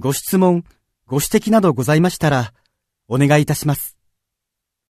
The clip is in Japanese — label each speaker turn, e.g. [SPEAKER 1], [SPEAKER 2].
[SPEAKER 1] ご質問、ご指摘などございましたら、お願いいたします。